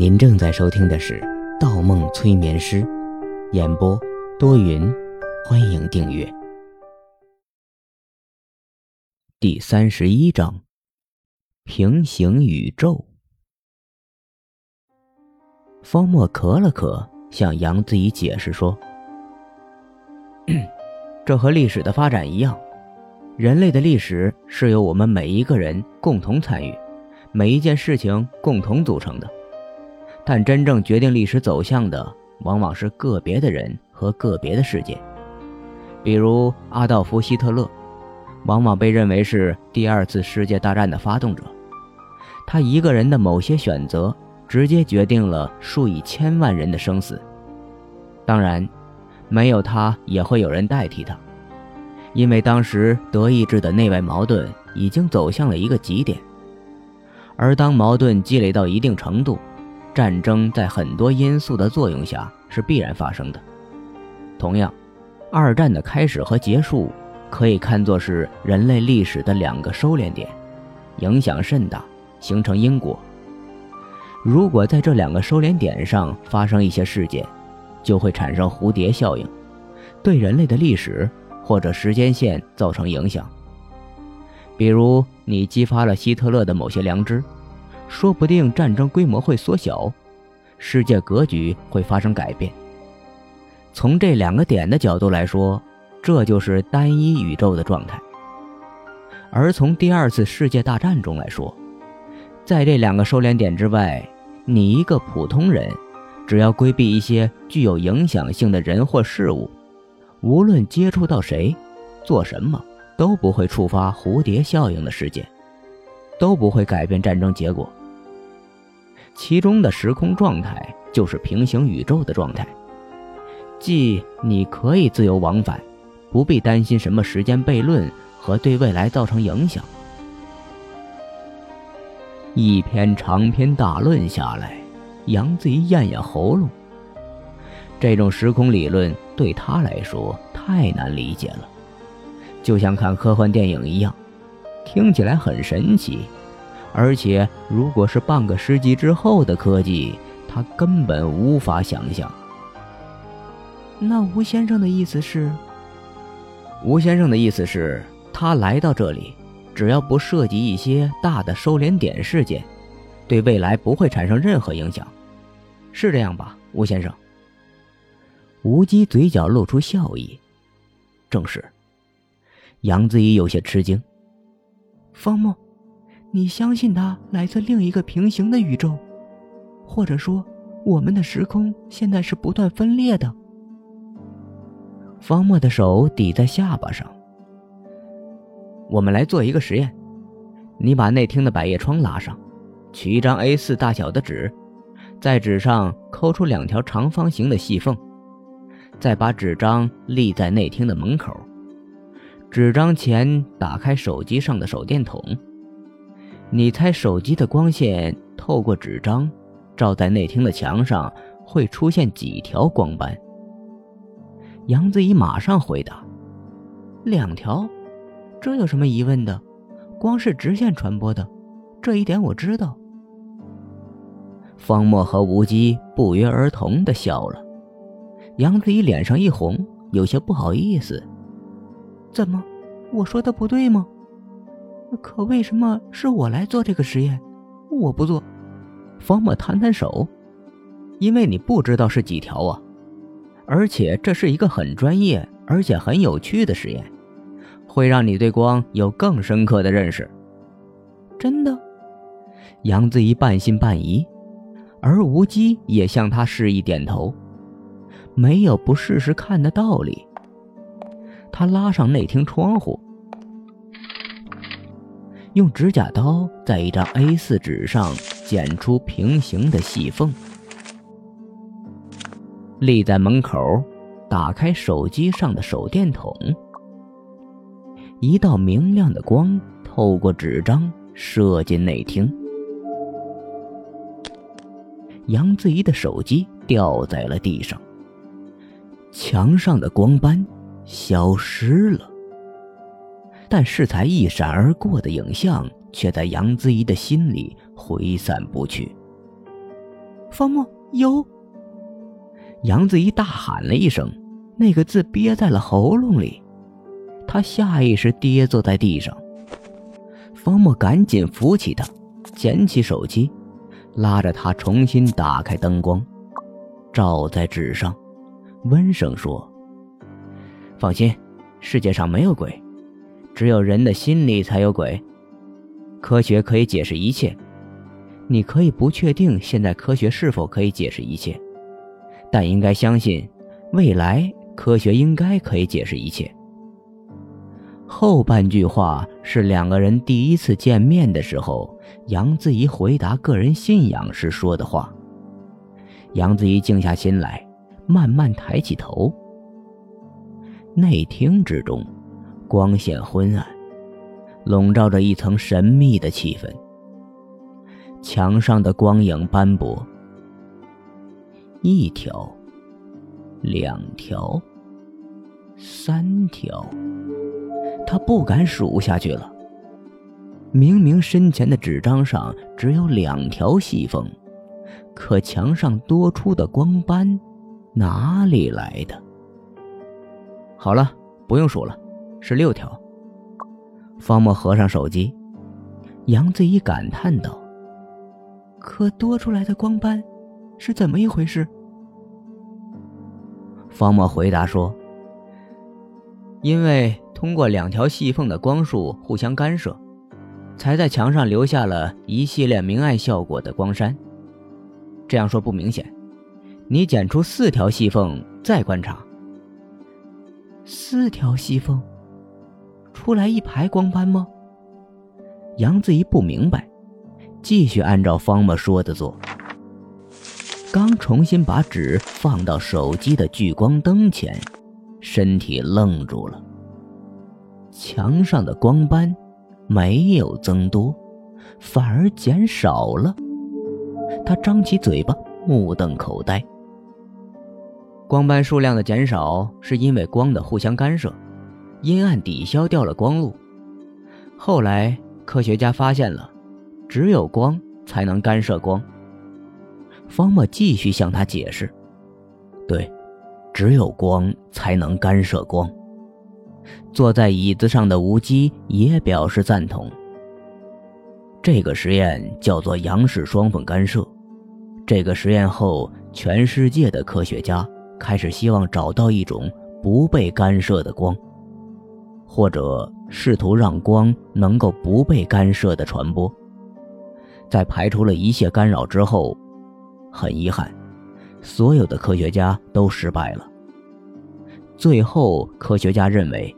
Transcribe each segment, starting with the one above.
您正在收听的是《盗梦催眠师》，演播多云，欢迎订阅。第三十一章：平行宇宙。方墨咳了咳，向杨子怡解释说：“ 这和历史的发展一样，人类的历史是由我们每一个人共同参与，每一件事情共同组成的。但真正决定历史走向的，往往是个别的人和个别的事件。比如阿道夫·希特勒，往往被认为是第二次世界大战的发动者。他一个人的某些选择。”直接决定了数以千万人的生死。当然，没有他也会有人代替他，因为当时德意志的内外矛盾已经走向了一个极点。而当矛盾积累到一定程度，战争在很多因素的作用下是必然发生的。同样，二战的开始和结束可以看作是人类历史的两个收敛点，影响甚大，形成因果。如果在这两个收敛点上发生一些事件，就会产生蝴蝶效应，对人类的历史或者时间线造成影响。比如，你激发了希特勒的某些良知，说不定战争规模会缩小，世界格局会发生改变。从这两个点的角度来说，这就是单一宇宙的状态。而从第二次世界大战中来说，在这两个收敛点之外，你一个普通人，只要规避一些具有影响性的人或事物，无论接触到谁，做什么，都不会触发蝴蝶效应的事件，都不会改变战争结果。其中的时空状态就是平行宇宙的状态，即你可以自由往返，不必担心什么时间悖论和对未来造成影响。一篇长篇大论下来，杨子怡咽咽喉咙。这种时空理论对他来说太难理解了，就像看科幻电影一样，听起来很神奇，而且如果是半个世纪之后的科技，他根本无法想象。那吴先生的意思是？吴先生的意思是，他来到这里。只要不涉及一些大的收敛点事件，对未来不会产生任何影响，是这样吧，吴先生？吴基嘴角露出笑意，正是。杨子怡有些吃惊。方墨，你相信它来自另一个平行的宇宙，或者说，我们的时空现在是不断分裂的？方墨的手抵在下巴上。我们来做一个实验，你把内厅的百叶窗拉上，取一张 A4 大小的纸，在纸上抠出两条长方形的细缝，再把纸张立在内厅的门口。纸张前打开手机上的手电筒，你猜手机的光线透过纸张照在内厅的墙上会出现几条光斑？杨子怡马上回答：两条。这有什么疑问的？光是直线传播的，这一点我知道。方墨和吴基不约而同的笑了，杨子怡脸上一红，有些不好意思。怎么，我说的不对吗？可为什么是我来做这个实验？我不做。方墨摊摊手，因为你不知道是几条啊，而且这是一个很专业而且很有趣的实验。会让你对光有更深刻的认识。真的，杨子怡半信半疑，而无机也向他示意点头。没有不试试看的道理。他拉上内厅窗户，用指甲刀在一张 A4 纸上剪出平行的细缝，立在门口，打开手机上的手电筒。一道明亮的光透过纸张射进内厅，杨子怡的手机掉在了地上，墙上的光斑消失了，但是才一闪而过的影像却在杨子怡的心里挥散不去。方墨有。杨子怡大喊了一声，那个字憋在了喉咙里，他下意识跌坐在地上。方墨赶紧扶起他，捡起手机，拉着他重新打开灯光，照在纸上，温声说：“放心，世界上没有鬼，只有人的心里才有鬼。科学可以解释一切，你可以不确定现在科学是否可以解释一切。”但应该相信，未来科学应该可以解释一切。后半句话是两个人第一次见面的时候，杨子怡回答个人信仰时说的话。杨子怡静下心来，慢慢抬起头。内厅之中，光线昏暗，笼罩着一层神秘的气氛。墙上的光影斑驳。一条，两条，三条，他不敢数下去了。明明身前的纸张上只有两条细缝，可墙上多出的光斑哪里来的？好了，不用数了，是六条。方墨合上手机，杨子怡感叹道：“可多出来的光斑。”是怎么一回事？方墨回答说：“因为通过两条细缝的光束互相干涉，才在墙上留下了一系列明暗效果的光山。这样说不明显，你剪出四条细缝再观察。四条细缝，出来一排光斑吗？”杨子怡不明白，继续按照方墨说的做。刚重新把纸放到手机的聚光灯前，身体愣住了。墙上的光斑没有增多，反而减少了。他张起嘴巴，目瞪口呆。光斑数量的减少是因为光的互相干涉，阴暗抵消掉了光路。后来科学家发现了，只有光才能干涉光。方墨继续向他解释：“对，只有光才能干涉光。”坐在椅子上的吴基也表示赞同。这个实验叫做杨氏双缝干涉。这个实验后，全世界的科学家开始希望找到一种不被干涉的光，或者试图让光能够不被干涉的传播。在排除了一切干扰之后。很遗憾，所有的科学家都失败了。最后，科学家认为，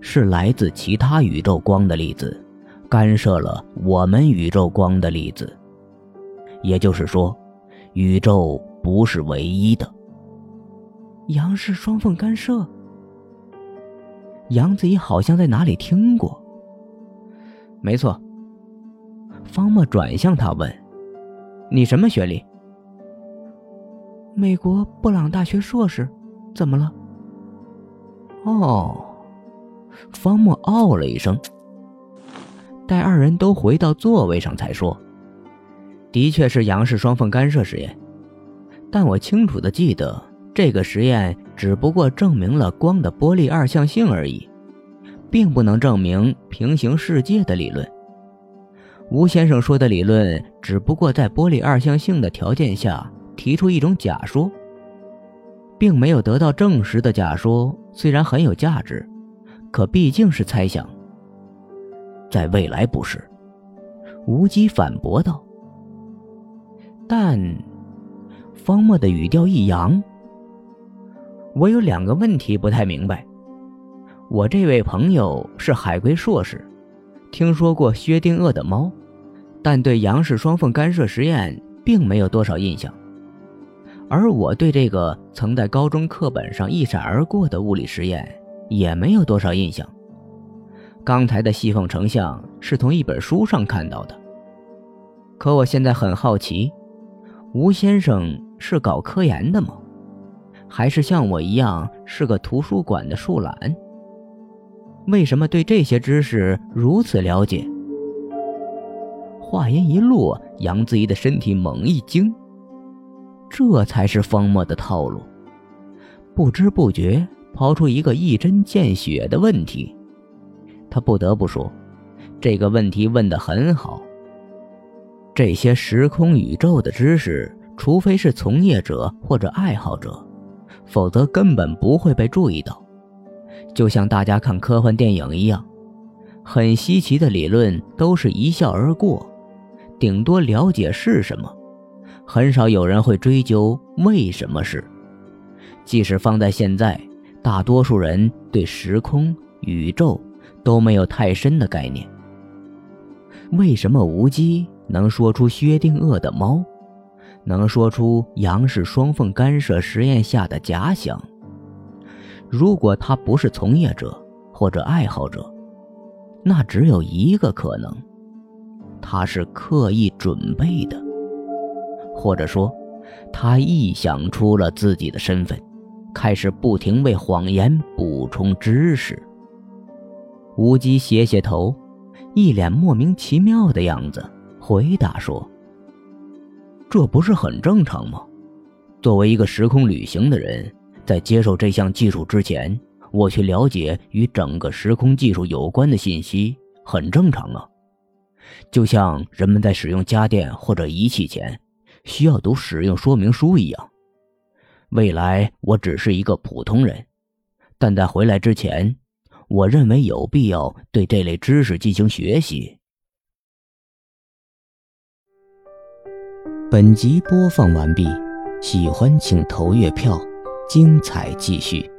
是来自其他宇宙光的粒子干涉了我们宇宙光的粒子。也就是说，宇宙不是唯一的。杨氏双缝干涉。杨子怡好像在哪里听过。没错。方墨转向他问：“你什么学历？”美国布朗大学硕士，怎么了？哦，方墨哦了一声。待二人都回到座位上，才说：“的确是杨氏双缝干涉实验，但我清楚的记得，这个实验只不过证明了光的波粒二象性而已，并不能证明平行世界的理论。吴先生说的理论，只不过在波粒二象性的条件下。”提出一种假说，并没有得到证实的假说，虽然很有价值，可毕竟是猜想。在未来不是，无极反驳道。但，方墨的语调一扬。我有两个问题不太明白。我这位朋友是海归硕士，听说过薛定谔的猫，但对杨氏双缝干涉实验并没有多少印象。而我对这个曾在高中课本上一闪而过的物理实验也没有多少印象。刚才的细缝成像是从一本书上看到的。可我现在很好奇，吴先生是搞科研的吗？还是像我一样是个图书馆的树懒？为什么对这些知识如此了解？话音一落，杨子怡的身体猛一惊。这才是方墨的套路。不知不觉抛出一个一针见血的问题，他不得不说，这个问题问得很好。这些时空宇宙的知识，除非是从业者或者爱好者，否则根本不会被注意到。就像大家看科幻电影一样，很稀奇的理论都是一笑而过，顶多了解是什么，很少有人会追究为什么是。即使放在现在，大多数人对时空、宇宙都没有太深的概念。为什么无机能说出薛定谔的猫，能说出杨氏双缝干涉实验下的假想？如果他不是从业者或者爱好者，那只有一个可能：他是刻意准备的，或者说，他臆想出了自己的身份。开始不停为谎言补充知识。无极斜斜头，一脸莫名其妙的样子，回答说：“这不是很正常吗？作为一个时空旅行的人，在接受这项技术之前，我去了解与整个时空技术有关的信息，很正常啊。就像人们在使用家电或者仪器前，需要读使用说明书一样。”未来我只是一个普通人，但在回来之前，我认为有必要对这类知识进行学习。本集播放完毕，喜欢请投月票，精彩继续。